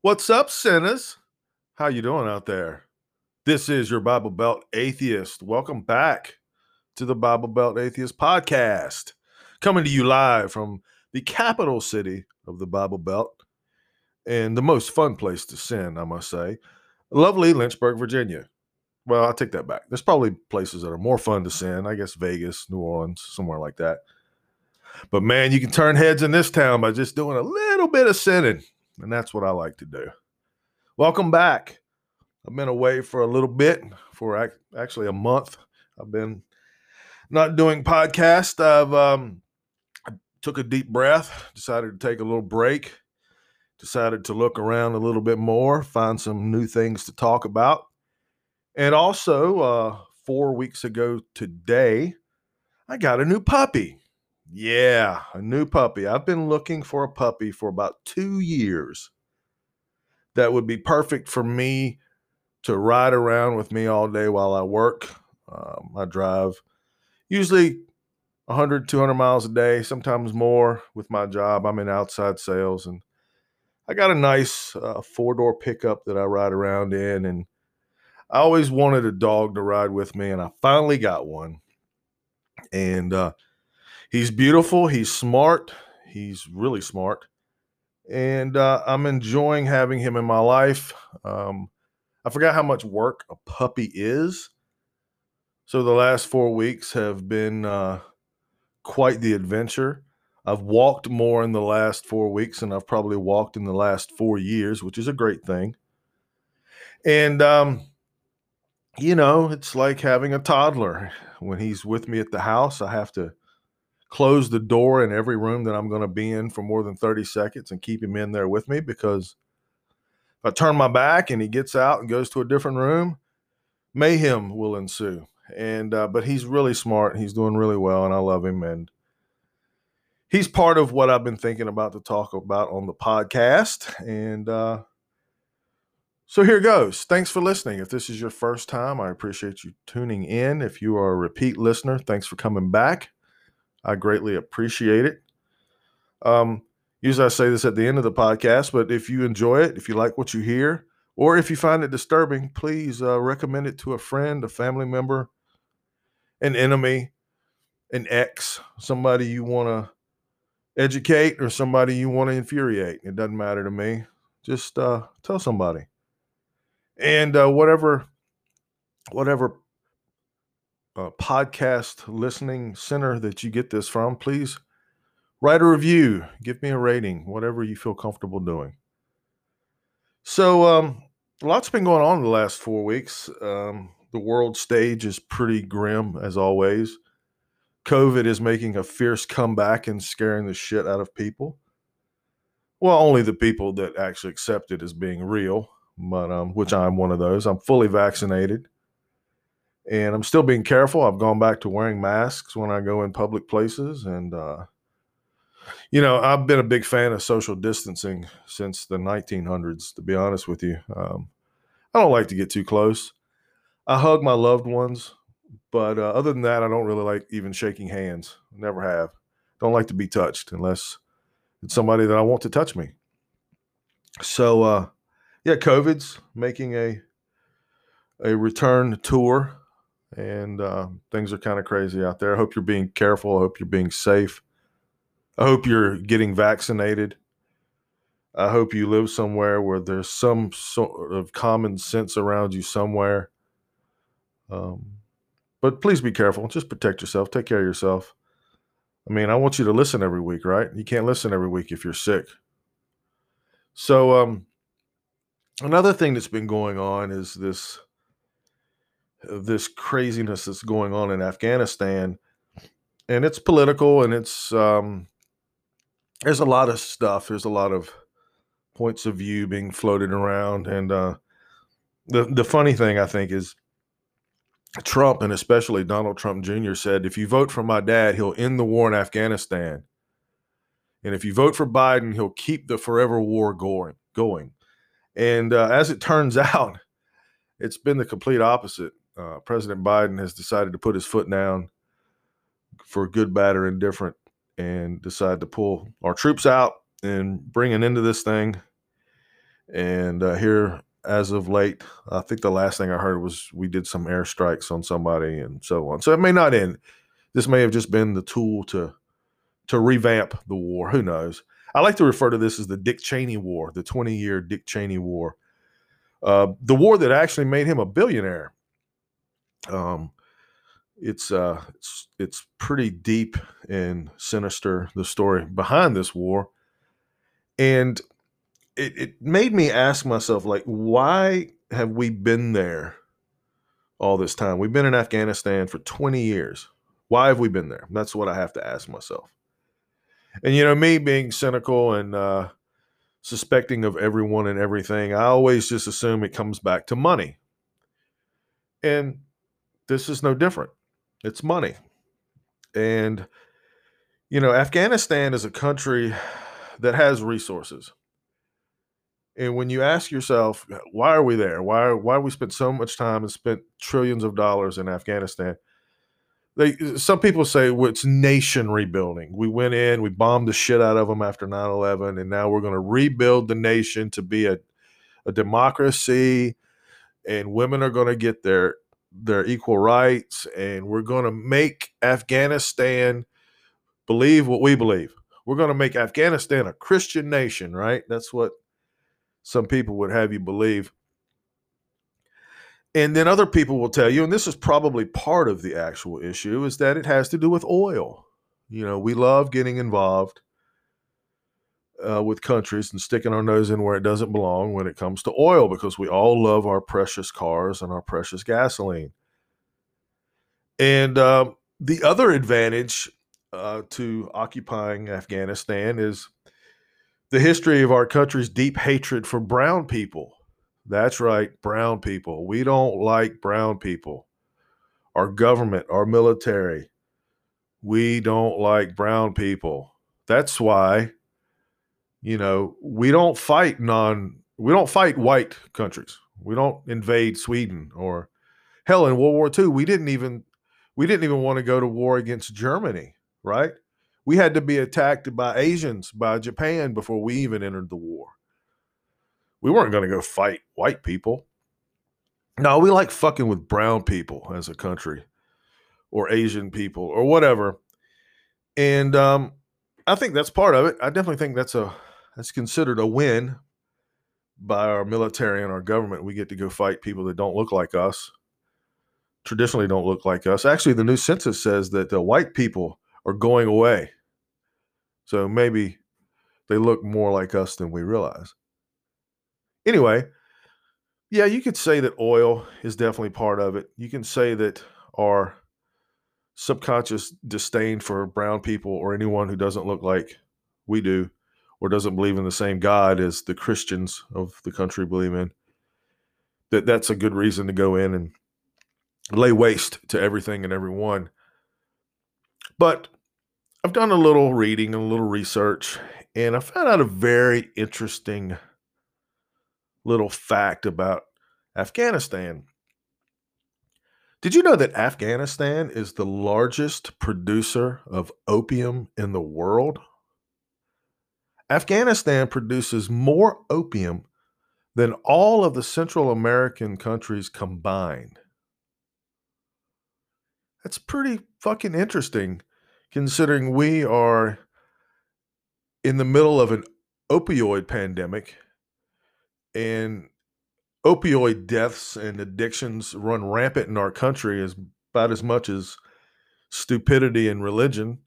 What's up, sinners? How you doing out there? This is your Bible Belt Atheist. Welcome back to the Bible Belt Atheist podcast. Coming to you live from the capital city of the Bible Belt and the most fun place to sin, I must say. Lovely Lynchburg, Virginia. Well, I'll take that back. There's probably places that are more fun to sin. I guess Vegas, New Orleans, somewhere like that. But man, you can turn heads in this town by just doing a little bit of sinning. And that's what I like to do. Welcome back. I've been away for a little bit, for actually a month. I've been not doing podcast. I've um, I took a deep breath, decided to take a little break, decided to look around a little bit more, find some new things to talk about. And also, uh, four weeks ago today, I got a new puppy. Yeah, a new puppy. I've been looking for a puppy for about two years that would be perfect for me to ride around with me all day while I work. Um, I drive usually 100, 200 miles a day, sometimes more with my job. I'm in outside sales and I got a nice uh, four door pickup that I ride around in. And I always wanted a dog to ride with me, and I finally got one. And uh, he's beautiful, he's smart, he's really smart. And uh, I'm enjoying having him in my life. Um, I forgot how much work a puppy is. So the last four weeks have been uh, quite the adventure. I've walked more in the last four weeks than I've probably walked in the last four years, which is a great thing. And, um, you know, it's like having a toddler. When he's with me at the house, I have to close the door in every room that I'm going to be in for more than 30 seconds and keep him in there with me because if I turn my back and he gets out and goes to a different room, mayhem will ensue. And uh, but he's really smart. He's doing really well, and I love him. And he's part of what I've been thinking about to talk about on the podcast. And uh, so here goes. Thanks for listening. If this is your first time, I appreciate you tuning in. If you are a repeat listener, thanks for coming back. I greatly appreciate it. Um, usually I say this at the end of the podcast, but if you enjoy it, if you like what you hear, or if you find it disturbing, please uh, recommend it to a friend, a family member, an enemy, an ex, somebody you want to educate, or somebody you want to infuriate. It doesn't matter to me. Just uh, tell somebody. And uh, whatever, whatever uh, podcast listening center that you get this from, please write a review, give me a rating, whatever you feel comfortable doing. So, um, lots been going on in the last four weeks. Um, the world stage is pretty grim as always. COVID is making a fierce comeback and scaring the shit out of people. Well, only the people that actually accept it as being real, but um, which I'm one of those. I'm fully vaccinated, and I'm still being careful. I've gone back to wearing masks when I go in public places, and uh, you know, I've been a big fan of social distancing since the 1900s. To be honest with you, um, I don't like to get too close. I hug my loved ones, but uh, other than that, I don't really like even shaking hands. Never have. Don't like to be touched unless it's somebody that I want to touch me. So, uh, yeah, COVID's making a a return tour, and uh, things are kind of crazy out there. I hope you're being careful. I hope you're being safe. I hope you're getting vaccinated. I hope you live somewhere where there's some sort of common sense around you somewhere. Um, but please be careful. Just protect yourself. Take care of yourself. I mean, I want you to listen every week, right? You can't listen every week if you're sick. So, um, another thing that's been going on is this this craziness that's going on in Afghanistan, and it's political, and it's um, there's a lot of stuff. There's a lot of points of view being floated around, and uh, the the funny thing I think is Trump and especially Donald Trump Jr. said, if you vote for my dad, he'll end the war in Afghanistan. And if you vote for Biden, he'll keep the forever war going. going. And uh, as it turns out, it's been the complete opposite. Uh, President Biden has decided to put his foot down for good, bad, or indifferent and decide to pull our troops out and bring an end to this thing. And uh, here, as of late, I think the last thing I heard was we did some airstrikes on somebody and so on. So it may not end. This may have just been the tool to to revamp the war. Who knows? I like to refer to this as the Dick Cheney War, the 20 year Dick Cheney War, uh, the war that actually made him a billionaire. Um, it's uh, it's it's pretty deep and sinister the story behind this war, and it, it made me ask myself like, why have we been there all this time? We've been in Afghanistan for 20 years. Why have we been there? That's what I have to ask myself. And you know, me being cynical and uh, suspecting of everyone and everything, I always just assume it comes back to money. And this is no different. It's money. And, you know, Afghanistan is a country that has resources. And when you ask yourself, why are we there? Why, why we spent so much time and spent trillions of dollars in Afghanistan? They, some people say well, it's nation rebuilding. We went in, we bombed the shit out of them after 9 11, and now we're going to rebuild the nation to be a, a democracy, and women are going to get their their equal rights, and we're going to make Afghanistan believe what we believe. We're going to make Afghanistan a Christian nation, right? That's what some people would have you believe. And then other people will tell you, and this is probably part of the actual issue, is that it has to do with oil. You know, we love getting involved uh, with countries and sticking our nose in where it doesn't belong when it comes to oil because we all love our precious cars and our precious gasoline. And uh, the other advantage uh, to occupying Afghanistan is the history of our country's deep hatred for brown people. That's right, brown people. We don't like brown people. Our government, our military, we don't like brown people. That's why you know, we don't fight non we don't fight white countries. We don't invade Sweden or hell in World War II. We didn't even we didn't even want to go to war against Germany, right? We had to be attacked by Asians, by Japan before we even entered the war. We weren't going to go fight white people. No, we like fucking with brown people as a country or Asian people or whatever. And um, I think that's part of it. I definitely think that's a that's considered a win by our military and our government. We get to go fight people that don't look like us, traditionally don't look like us. Actually, the new census says that the white people are going away. So maybe they look more like us than we realize. Anyway, yeah, you could say that oil is definitely part of it. You can say that our subconscious disdain for brown people or anyone who doesn't look like we do or doesn't believe in the same God as the Christians of the country believe in, that that's a good reason to go in and lay waste to everything and everyone. But I've done a little reading and a little research, and I found out a very interesting little fact about Afghanistan. Did you know that Afghanistan is the largest producer of opium in the world? Afghanistan produces more opium than all of the Central American countries combined. That's pretty fucking interesting considering we are in the middle of an opioid pandemic and opioid deaths and addictions run rampant in our country as about as much as stupidity and religion.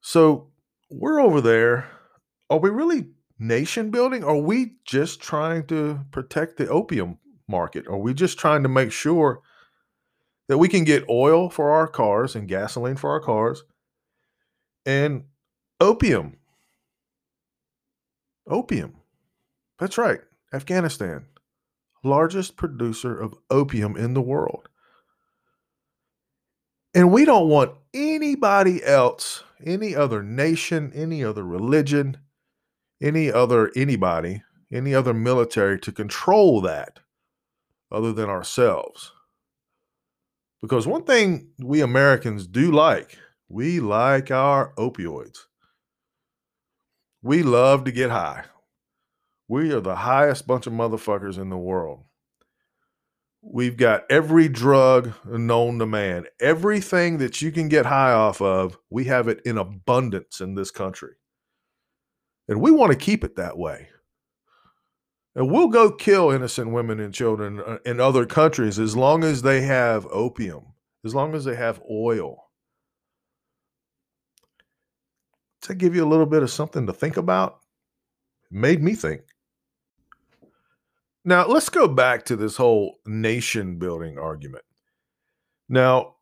So we're over there. Are we really nation building? Are we just trying to protect the opium market? Are we just trying to make sure that we can get oil for our cars and gasoline for our cars and opium? Opium. That's right. Afghanistan, largest producer of opium in the world. And we don't want anybody else any other nation, any other religion, any other anybody, any other military to control that other than ourselves. Because one thing we Americans do like, we like our opioids. We love to get high. We are the highest bunch of motherfuckers in the world. We've got every drug known to man. Everything that you can get high off of, we have it in abundance in this country. And we want to keep it that way. And we'll go kill innocent women and children uh, in other countries as long as they have opium, as long as they have oil. To give you a little bit of something to think about, it made me think. Now, let's go back to this whole nation building argument. Now,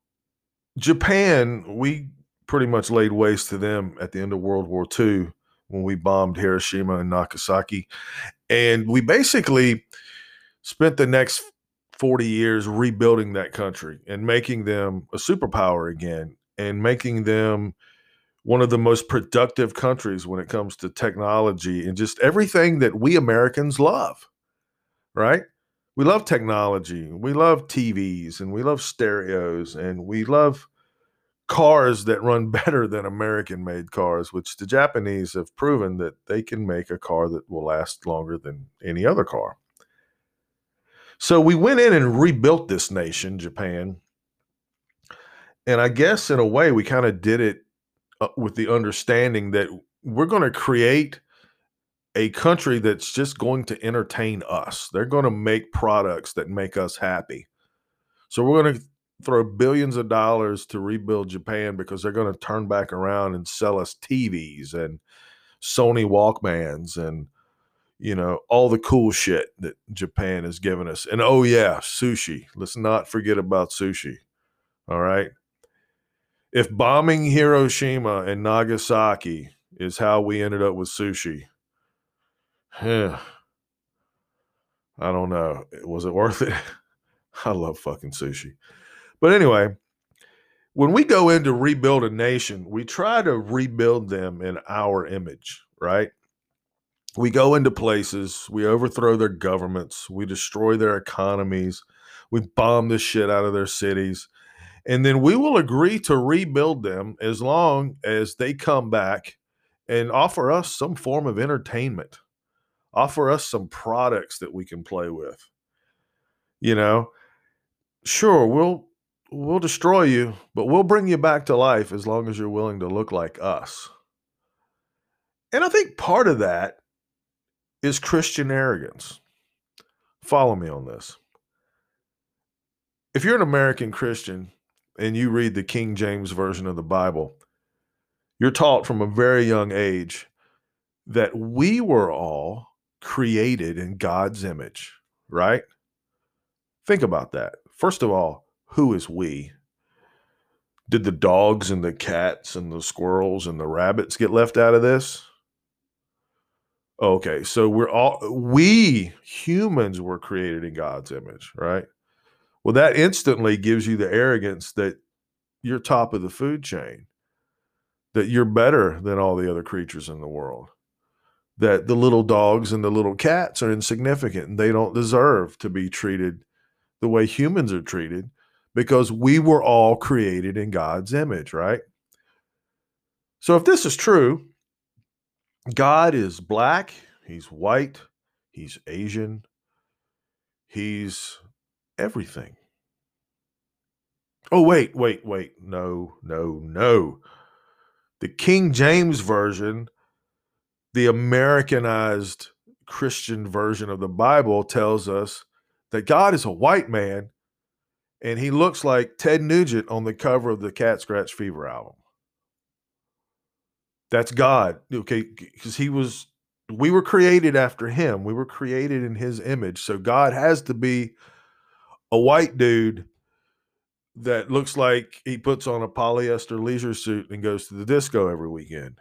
Japan, we pretty much laid waste to them at the end of World War II when we bombed Hiroshima and Nagasaki. And we basically spent the next 40 years rebuilding that country and making them a superpower again and making them one of the most productive countries when it comes to technology and just everything that we Americans love right? We love technology. We love TVs and we love stereos and we love cars that run better than American made cars, which the Japanese have proven that they can make a car that will last longer than any other car. So we went in and rebuilt this nation, Japan. And I guess in a way, we kind of did it uh, with the understanding that we're going to create a country that's just going to entertain us. They're going to make products that make us happy. So we're going to throw billions of dollars to rebuild Japan because they're going to turn back around and sell us TVs and Sony Walkmans and you know all the cool shit that Japan has given us. And oh yeah, sushi. Let's not forget about sushi. All right? If bombing Hiroshima and Nagasaki is how we ended up with sushi. I don't know. Was it worth it? I love fucking sushi. But anyway, when we go in to rebuild a nation, we try to rebuild them in our image, right? We go into places, we overthrow their governments, we destroy their economies, we bomb the shit out of their cities, and then we will agree to rebuild them as long as they come back and offer us some form of entertainment offer us some products that we can play with you know? Sure we'll we'll destroy you but we'll bring you back to life as long as you're willing to look like us. And i think part of that is christian arrogance. Follow me on this. If you're an american christian and you read the king james version of the bible you're taught from a very young age that we were all created in God's image, right? Think about that. First of all, who is we? Did the dogs and the cats and the squirrels and the rabbits get left out of this? Okay, so we're all we humans were created in God's image, right? Well, that instantly gives you the arrogance that you're top of the food chain, that you're better than all the other creatures in the world that the little dogs and the little cats are insignificant and they don't deserve to be treated the way humans are treated because we were all created in God's image, right? So if this is true, God is black, he's white, he's Asian, he's everything. Oh, wait, wait, wait. No, no, no. The King James Version the Americanized Christian version of the Bible tells us that God is a white man and he looks like Ted Nugent on the cover of the Cat Scratch Fever album. That's God, okay? Because he was, we were created after him. We were created in his image. So God has to be a white dude that looks like he puts on a polyester leisure suit and goes to the disco every weekend.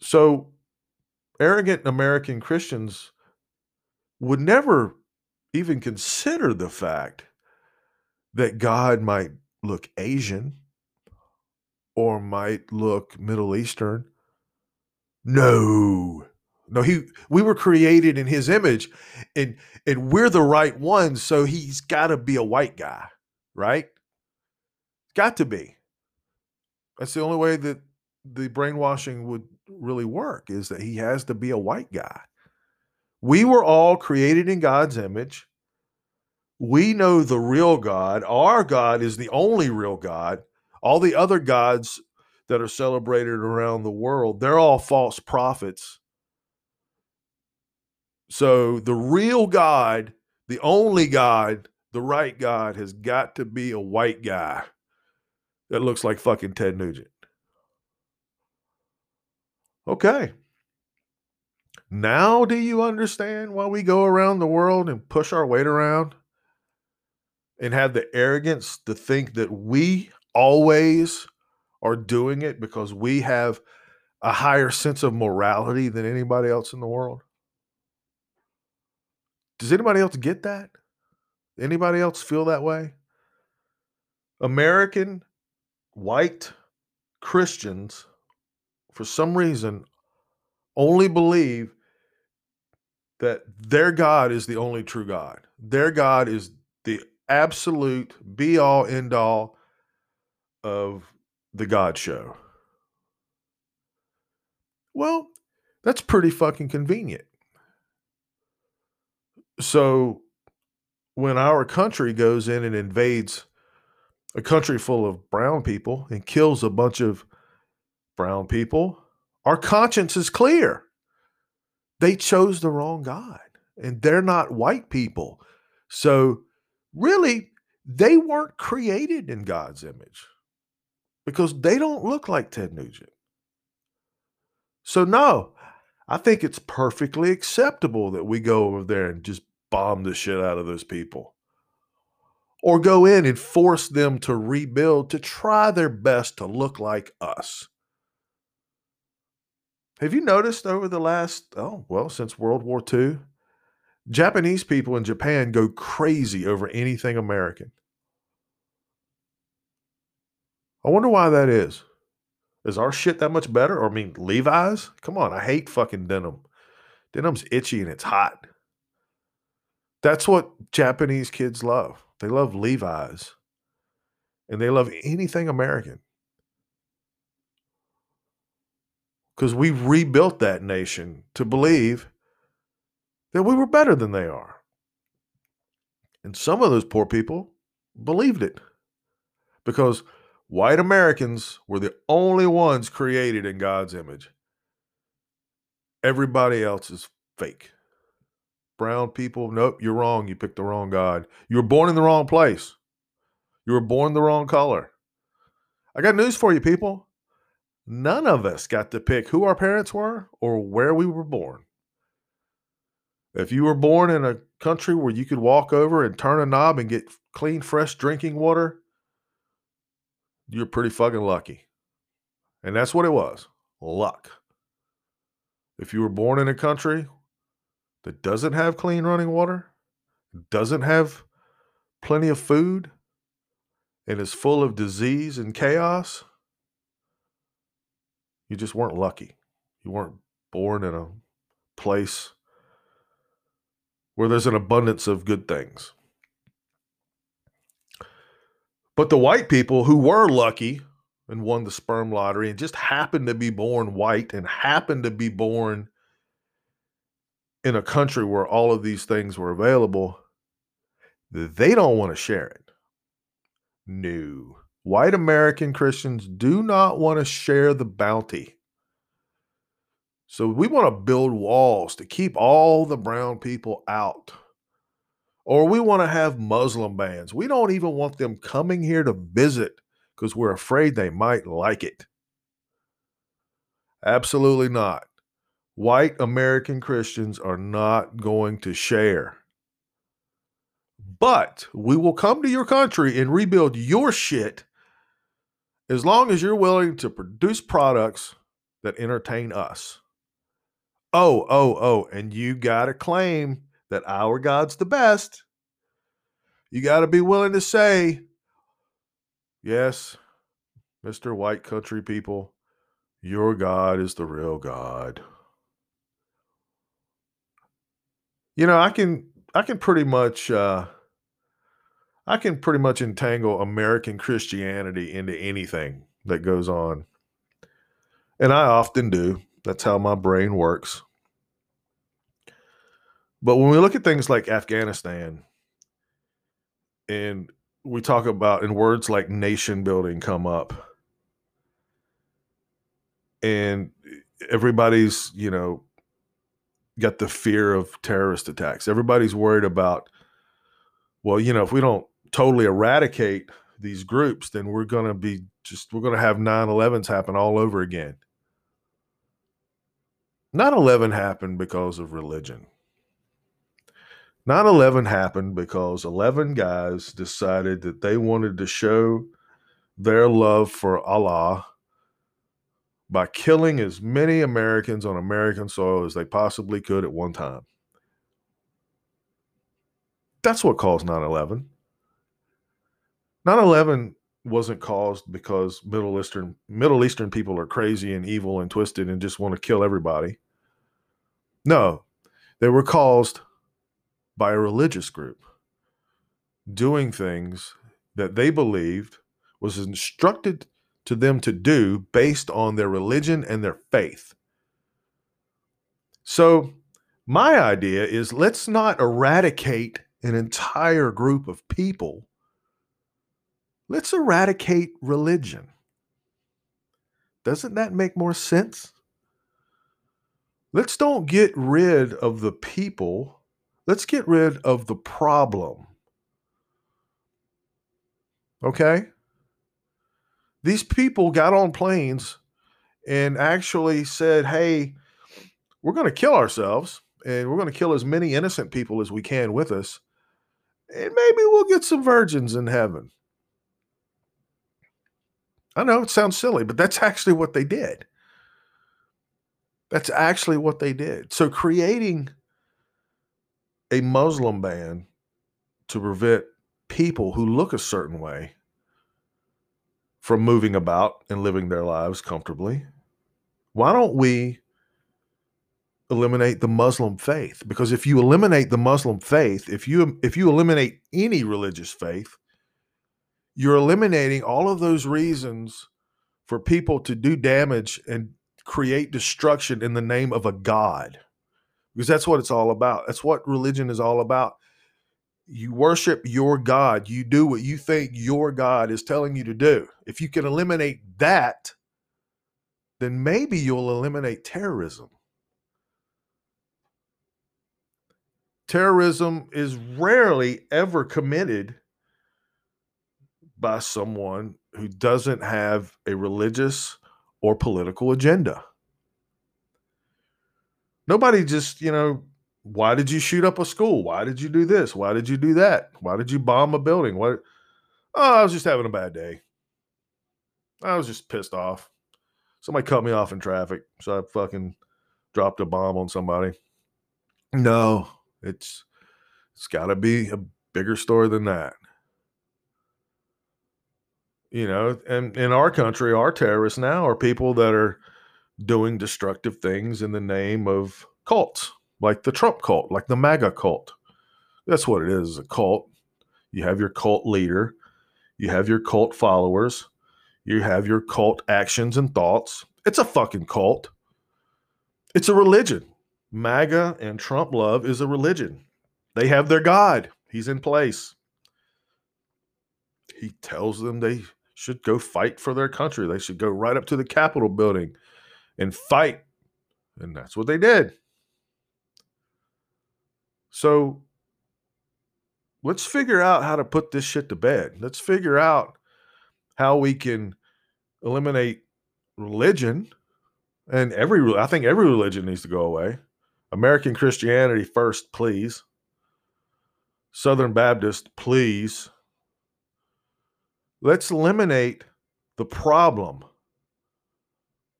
So, arrogant American Christians would never even consider the fact that God might look Asian or might look Middle Eastern. No. No, he we were created in his image and and we're the right ones, so he's got to be a white guy, right? Got to be. That's the only way that the brainwashing would really work is that he has to be a white guy. We were all created in God's image. We know the real God. Our God is the only real God. All the other gods that are celebrated around the world, they're all false prophets. So the real God, the only God, the right God has got to be a white guy that looks like fucking Ted Nugent. Okay. Now, do you understand why we go around the world and push our weight around and have the arrogance to think that we always are doing it because we have a higher sense of morality than anybody else in the world? Does anybody else get that? Anybody else feel that way? American white Christians, for some reason, only believe that their God is the only true God. Their God is the absolute be all end all of the God show. Well, that's pretty fucking convenient. So when our country goes in and invades a country full of brown people and kills a bunch of brown people, our conscience is clear. They chose the wrong God and they're not white people. So, really, they weren't created in God's image because they don't look like Ted Nugent. So, no, I think it's perfectly acceptable that we go over there and just bomb the shit out of those people. Or go in and force them to rebuild to try their best to look like us. Have you noticed over the last, oh, well, since World War II, Japanese people in Japan go crazy over anything American? I wonder why that is. Is our shit that much better? Or I mean, Levi's? Come on, I hate fucking denim. Denim's itchy and it's hot. That's what Japanese kids love. They love Levi's and they love anything American. Because we rebuilt that nation to believe that we were better than they are. And some of those poor people believed it because white Americans were the only ones created in God's image. Everybody else is fake brown people. Nope, you're wrong. You picked the wrong God. You were born in the wrong place. You were born the wrong color. I got news for you, people. None of us got to pick who our parents were or where we were born. If you were born in a country where you could walk over and turn a knob and get clean, fresh drinking water, you're pretty fucking lucky. And that's what it was luck. If you were born in a country that doesn't have clean running water, doesn't have plenty of food, and is full of disease and chaos, you just weren't lucky. You weren't born in a place where there's an abundance of good things. But the white people who were lucky and won the sperm lottery and just happened to be born white and happened to be born in a country where all of these things were available, they don't want to share it. No. White American Christians do not want to share the bounty. So we want to build walls to keep all the brown people out. Or we want to have Muslim bans. We don't even want them coming here to visit because we're afraid they might like it. Absolutely not white American Christians are not going to share. But we will come to your country and rebuild your shit as long as you're willing to produce products that entertain us. Oh, oh, oh, and you got to claim that our God's the best. You got to be willing to say, yes, Mr. White Country people, your God is the real God. You know, I can I can pretty much uh I can pretty much entangle American Christianity into anything that goes on. And I often do. That's how my brain works. But when we look at things like Afghanistan and we talk about and words like nation building come up and everybody's, you know, got the fear of terrorist attacks. Everybody's worried about well, you know, if we don't totally eradicate these groups, then we're going to be just we're going to have 9/11s happen all over again. 9/11 happened because of religion. 9 11 happened because 11 guys decided that they wanted to show their love for Allah by killing as many Americans on American soil as they possibly could at one time. That's what caused 9 11. 9 11 wasn't caused because Middle Eastern Middle Eastern people are crazy and evil and twisted and just want to kill everybody. No, they were caused by a religious group doing things that they believed was instructed to them to do based on their religion and their faith. So, my idea is let's not eradicate an entire group of people. Let's eradicate religion. Doesn't that make more sense? Let's don't get rid of the people Let's get rid of the problem. Okay? These people got on planes and actually said, hey, we're going to kill ourselves and we're going to kill as many innocent people as we can with us. And maybe we'll get some virgins in heaven. I know it sounds silly, but that's actually what they did. That's actually what they did. So creating a Muslim ban to prevent people who look a certain way from moving about and living their lives comfortably. Why don't we eliminate the Muslim faith? Because if you eliminate the Muslim faith, if you if you eliminate any religious faith, you're eliminating all of those reasons for people to do damage and create destruction in the name of a god because that's what it's all about. That's what religion is all about. You worship your God. You do what you think your God is telling you to do. If you can eliminate that, then maybe you'll eliminate terrorism. Terrorism is rarely ever committed by someone who doesn't have a religious or political agenda. Nobody just, you know, why did you shoot up a school? Why did you do this? Why did you do that? Why did you bomb a building? What? Oh, I was just having a bad day. I was just pissed off. Somebody cut me off in traffic, so I fucking dropped a bomb on somebody. No, it's it's got to be a bigger story than that. You know, and in our country, our terrorists now are people that are doing destructive things in the name of cults, like the Trump cult, like the MAGA cult. That's what it is a cult. You have your cult leader, you have your cult followers, you have your cult actions and thoughts. It's a fucking cult. It's a religion. MAGA and Trump love is a religion. They have their God, he's in place. He tells them they should go fight for their country. They should go right up to the Capitol building and fight. And that's what they did. So let's figure out how to put this shit to bed. Let's figure out how we can eliminate religion and every I think every religion needs to go away. American Christianity first, please. Southern Baptist, please. Let's eliminate the problem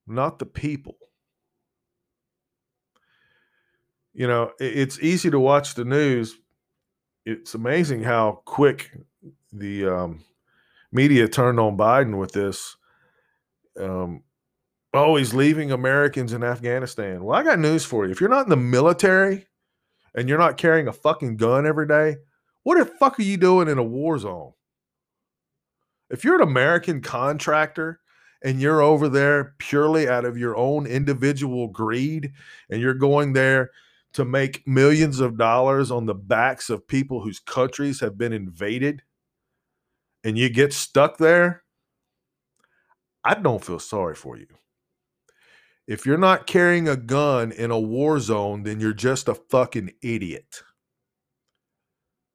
not the people. You know, it's easy to watch the news. It's amazing how quick the um, media turned on Biden with this. Um, oh, he's leaving Americans in Afghanistan. Well, I got news for you. If you're not in the military and you're not carrying a fucking gun every day, what the fuck are you doing in a war zone? If you're an American contractor and you're over there purely out of your own individual greed and you're going there to make millions of dollars on the backs of people whose countries have been invaded and you get stuck there, I don't feel sorry for you. If you're not carrying a gun in a war zone, then you're just a fucking idiot.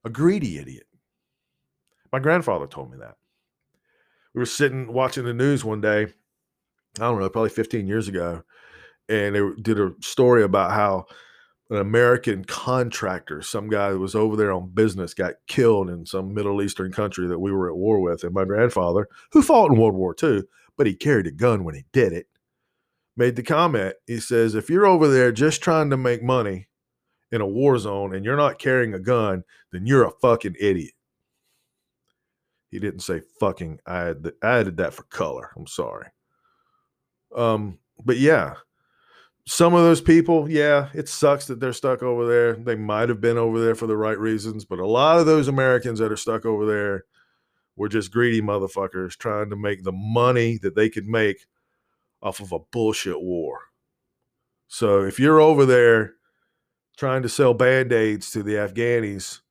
A greedy idiot. My grandfather told me that. We were sitting watching the news one day, I don't know, probably 15 years ago, and they did a story about how an American contractor, some guy that was over there on business, got killed in some Middle Eastern country that we were at war with. And my grandfather, who fought in World War II, but he carried a gun when he did it, made the comment. He says, If you're over there just trying to make money in a war zone and you're not carrying a gun, then you're a fucking idiot. He didn't say fucking. I, added that for color. I'm sorry. Um, but yeah, some of those people, yeah, it sucks that they're stuck over there. They might have been over there for the right reasons, but a lot of those Americans that are stuck over there were just greedy motherfuckers trying to make the money that they could make off of a bullshit war. So if you're over there trying to sell band aids to the Afghanis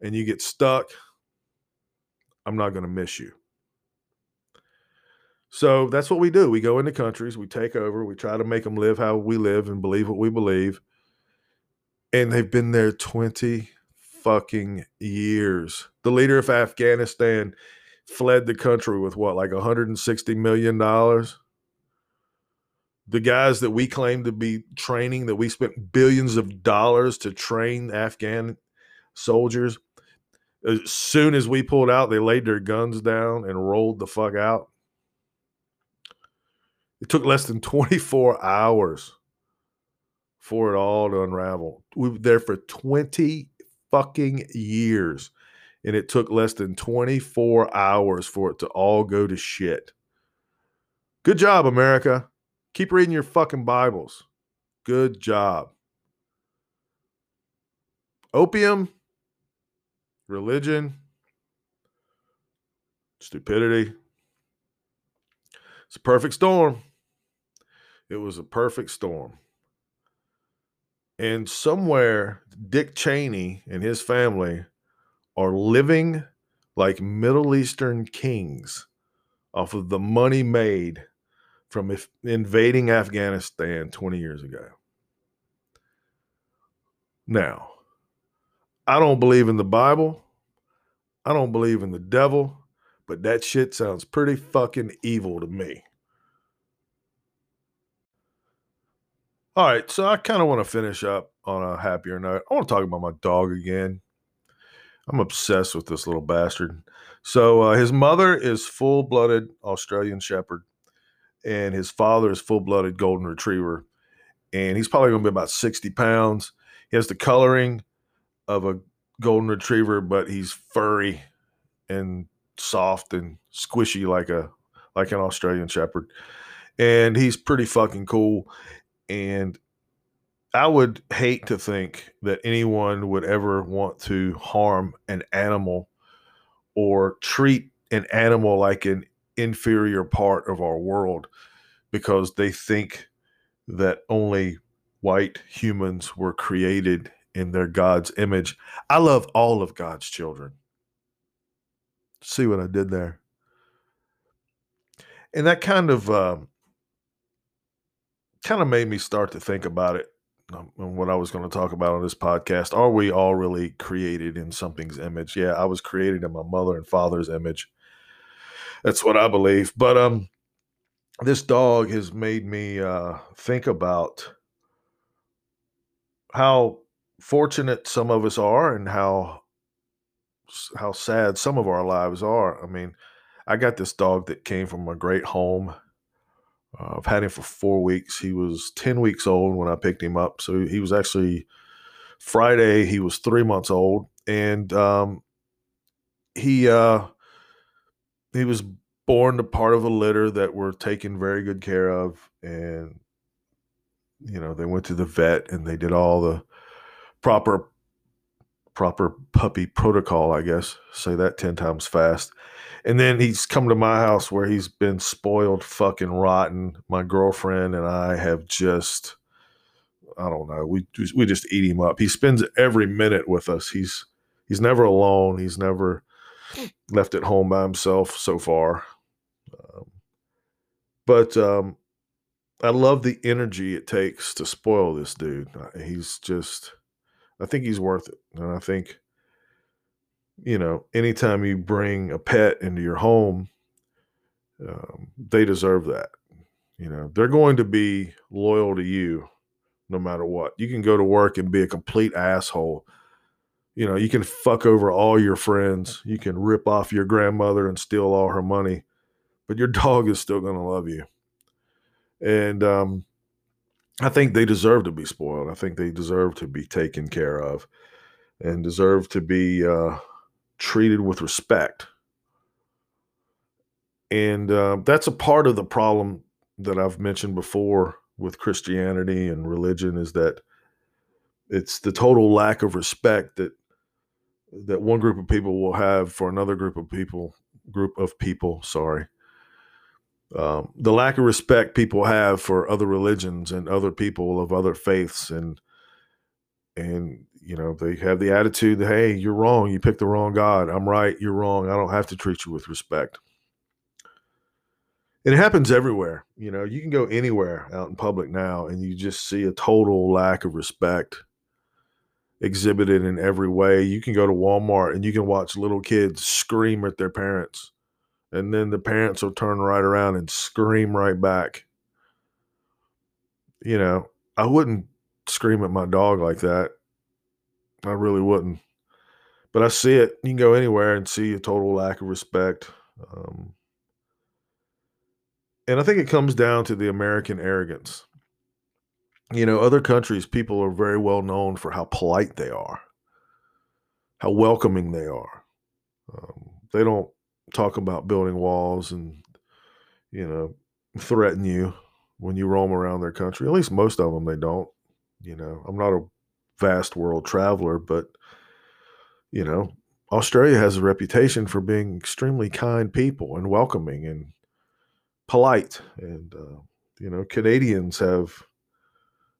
and you get stuck, I'm not going to miss you. So that's what we do. We go into countries, we take over, we try to make them live how we live and believe what we believe. And they've been there 20 fucking years. The leader of Afghanistan fled the country with what, like 160 million dollars? The guys that we claim to be training, that we spent billions of dollars to train Afghan soldiers, as soon as we pulled out, they laid their guns down and rolled the fuck out. It took less than 24 hours for it all to unravel. We were there for 20 fucking years, and it took less than 24 hours for it to all go to shit. Good job, America. Keep reading your fucking Bibles. Good job. Opium, religion, stupidity. It's a perfect storm. It was a perfect storm. And somewhere, Dick Cheney and his family are living like Middle Eastern kings off of the money made from invading Afghanistan 20 years ago. Now, I don't believe in the Bible. I don't believe in the devil, but that shit sounds pretty fucking evil to me. All right, so I kind of want to finish up on a happier note. I want to talk about my dog again. I'm obsessed with this little bastard. So uh, his mother is full-blooded Australian Shepherd, and his father is full-blooded Golden Retriever, and he's probably going to be about 60 pounds. He has the coloring of a Golden Retriever, but he's furry and soft and squishy like a like an Australian Shepherd, and he's pretty fucking cool. And I would hate to think that anyone would ever want to harm an animal or treat an animal like an inferior part of our world because they think that only white humans were created in their God's image. I love all of God's children. See what I did there? And that kind of um, kind of made me start to think about it um, and what I was going to talk about on this podcast. Are we all really created in something's image? Yeah, I was created in my mother and father's image. That's what I believe. But um, this dog has made me uh, think about how fortunate some of us are and how how sad some of our lives are. I mean, I got this dog that came from a great home uh, I've had him for four weeks. He was 10 weeks old when I picked him up. So he was actually Friday, he was three months old. And um, he, uh, he was born to part of a litter that were taken very good care of. And, you know, they went to the vet and they did all the proper proper puppy protocol, I guess. Say that 10 times fast. And then he's come to my house where he's been spoiled fucking rotten. My girlfriend and I have just I don't know. We we just eat him up. He spends every minute with us. He's he's never alone. He's never left at home by himself so far. Um, but um, I love the energy it takes to spoil this dude. He's just, I think he's worth it. And I think, you know, anytime you bring a pet into your home, um, they deserve that. You know, they're going to be loyal to you no matter what. You can go to work and be a complete asshole. You know, you can fuck over all your friends. You can rip off your grandmother and steal all her money, but your dog is still going to love you and um, I think they deserve to be spoiled. I think they deserve to be taken care of, and deserve to be uh, treated with respect. And uh, that's a part of the problem that I've mentioned before with Christianity and religion is that it's the total lack of respect that that one group of people will have for another group of people group of people sorry um, the lack of respect people have for other religions and other people of other faiths and and you know they have the attitude that hey you're wrong. You picked the wrong god. I'm right. You're wrong. I don't have to treat you with respect. And it happens everywhere. You know you can go anywhere out in public now and you just see a total lack of respect exhibited in every way. You can go to walmart and you can watch little kids scream at their parents and then the parents will turn right around and scream right back. You know, I wouldn't scream at my dog like that. I really wouldn't. But I see it. You can go anywhere and see a total lack of respect. Um, and I think it comes down to the American arrogance. You know, other countries, people are very well known for how polite they are, how welcoming they are. Um, they don't talk about building walls and you know threaten you when you roam around their country. At least most of them they don't. You know, I'm not a vast world traveler, but you know, Australia has a reputation for being extremely kind people and welcoming and polite. And uh, you know, Canadians have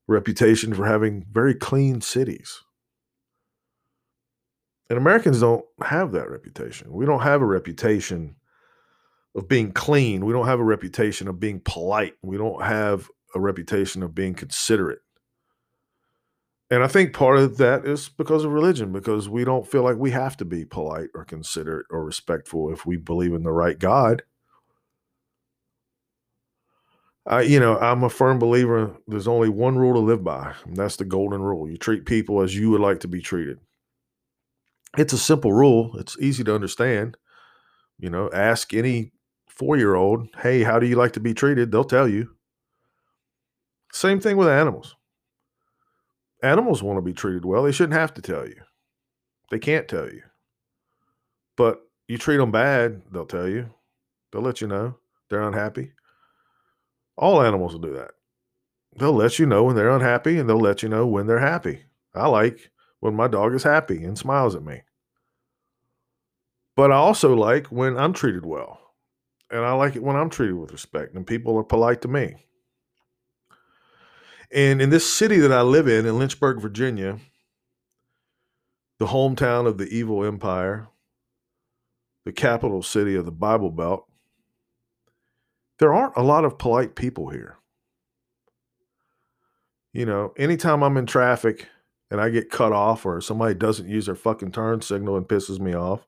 reputation for having very clean cities. And Americans don't have that reputation. We don't have a reputation of being clean. We don't have a reputation of being polite. We don't have a reputation of being considerate. And I think part of that is because of religion, because we don't feel like we have to be polite or considerate or respectful if we believe in the right God. I, you know, I'm a firm believer there's only one rule to live by, and that's the golden rule. You treat people as you would like to be treated it's a simple rule. It's easy to understand. You know, ask any four year old, hey, how do you like to be treated? They'll tell you. Same thing with animals. Animals want to be treated well. They shouldn't have to tell you. They can't tell you. But you treat them bad, they'll tell you. They'll let you know they're unhappy. All animals will do that. They'll let you know when they're unhappy and they'll let you know when they're happy. I like when my dog is happy and smiles at me. But I also like when I'm treated well. And I like it when I'm treated with respect and people are polite to me. And in this city that I live in, in Lynchburg, Virginia, the hometown of the evil empire, the capital city of the Bible Belt, there aren't a lot of polite people here. You know, anytime I'm in traffic and I get cut off or somebody doesn't use their fucking turn signal and pisses me off,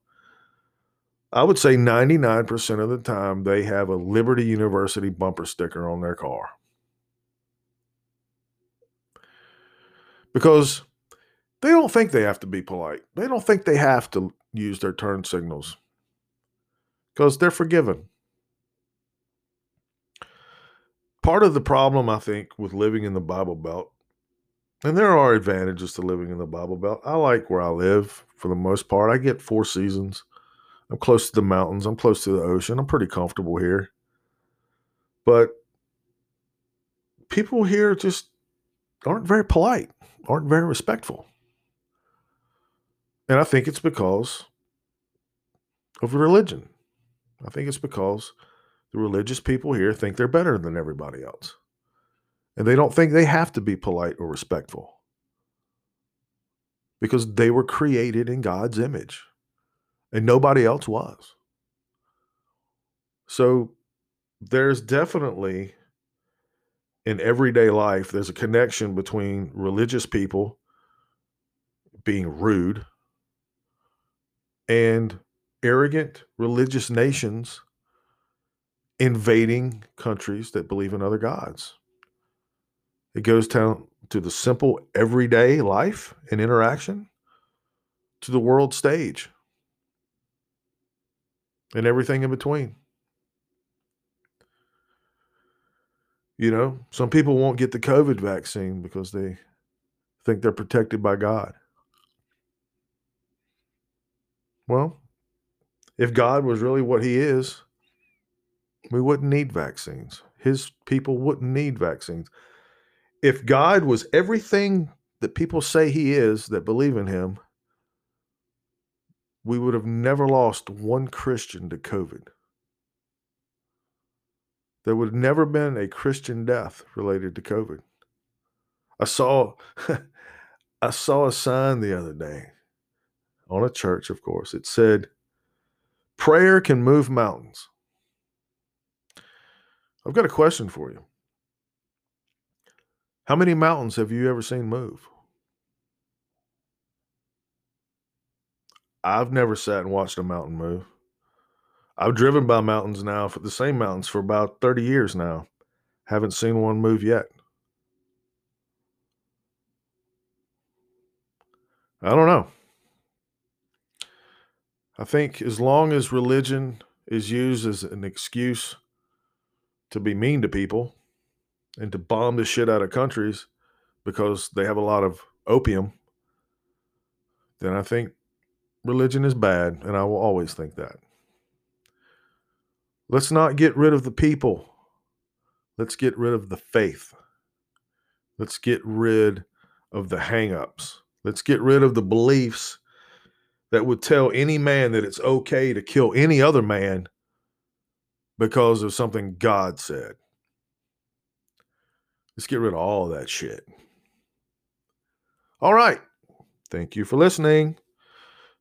I would say 99% of the time they have a Liberty University bumper sticker on their car. Because they don't think they have to be polite. They don't think they have to use their turn signals because they're forgiven. Part of the problem, I think, with living in the Bible Belt and there are advantages to living in the Bible Belt. I like where I live for the most part. I get four seasons. I'm close to the mountains. I'm close to the ocean. I'm pretty comfortable here. But people here just aren't very polite, aren't very respectful. And I think it's because of religion. I think it's because the religious people here think they're better than everybody else. And they don't think they have to be polite or respectful because they were created in God's image and nobody else was. So there's definitely in everyday life, there's a connection between religious people being rude and arrogant religious nations invading countries that believe in other gods. It goes down to the simple everyday life and interaction to the world stage and everything in between. You know, some people won't get the COVID vaccine because they think they're protected by God. Well, if God was really what he is, we wouldn't need vaccines. His people wouldn't need vaccines. If God was everything that people say he is that believe in him, we would have never lost one Christian to COVID. There would have never been a Christian death related to COVID. I saw I saw a sign the other day on a church, of course. It said, Prayer can move mountains. I've got a question for you. How many mountains have you ever seen move? I've never sat and watched a mountain move. I've driven by mountains now for the same mountains for about 30 years now. Haven't seen one move yet. I don't know. I think as long as religion is used as an excuse to be mean to people and to bomb the shit out of countries because they have a lot of opium, then I think religion is bad, and I will always think that. Let's not get rid of the people. Let's get rid of the faith. Let's get rid of the hangups. Let's get rid of the beliefs that would tell any man that it's okay to kill any other man because of something God said. Let's get rid of all that shit. All right. Thank you for listening.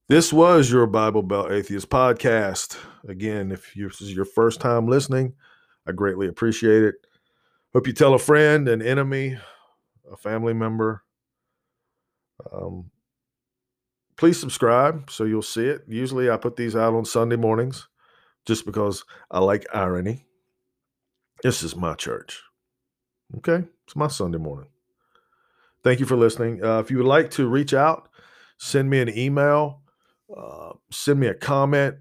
This was your Bible Belt Atheist podcast. Again, if this is your first time listening, I greatly appreciate it. Hope you tell a friend, an enemy, a family member. Um, please subscribe so you'll see it. Usually I put these out on Sunday mornings just because I like irony. This is my church. Okay? It's my Sunday morning. Thank you for listening. Uh, if you would like to reach out, send me an email uh, send me a comment,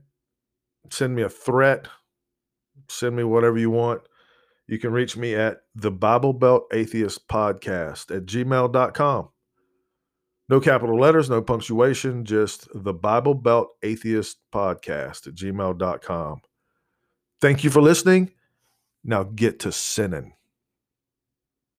send me a threat, send me whatever you want. You can reach me at the Bible Belt Atheist Podcast at gmail.com. No capital letters, no punctuation, just the Bible Belt Atheist Podcast at gmail.com. Thank you for listening. Now get to sinning.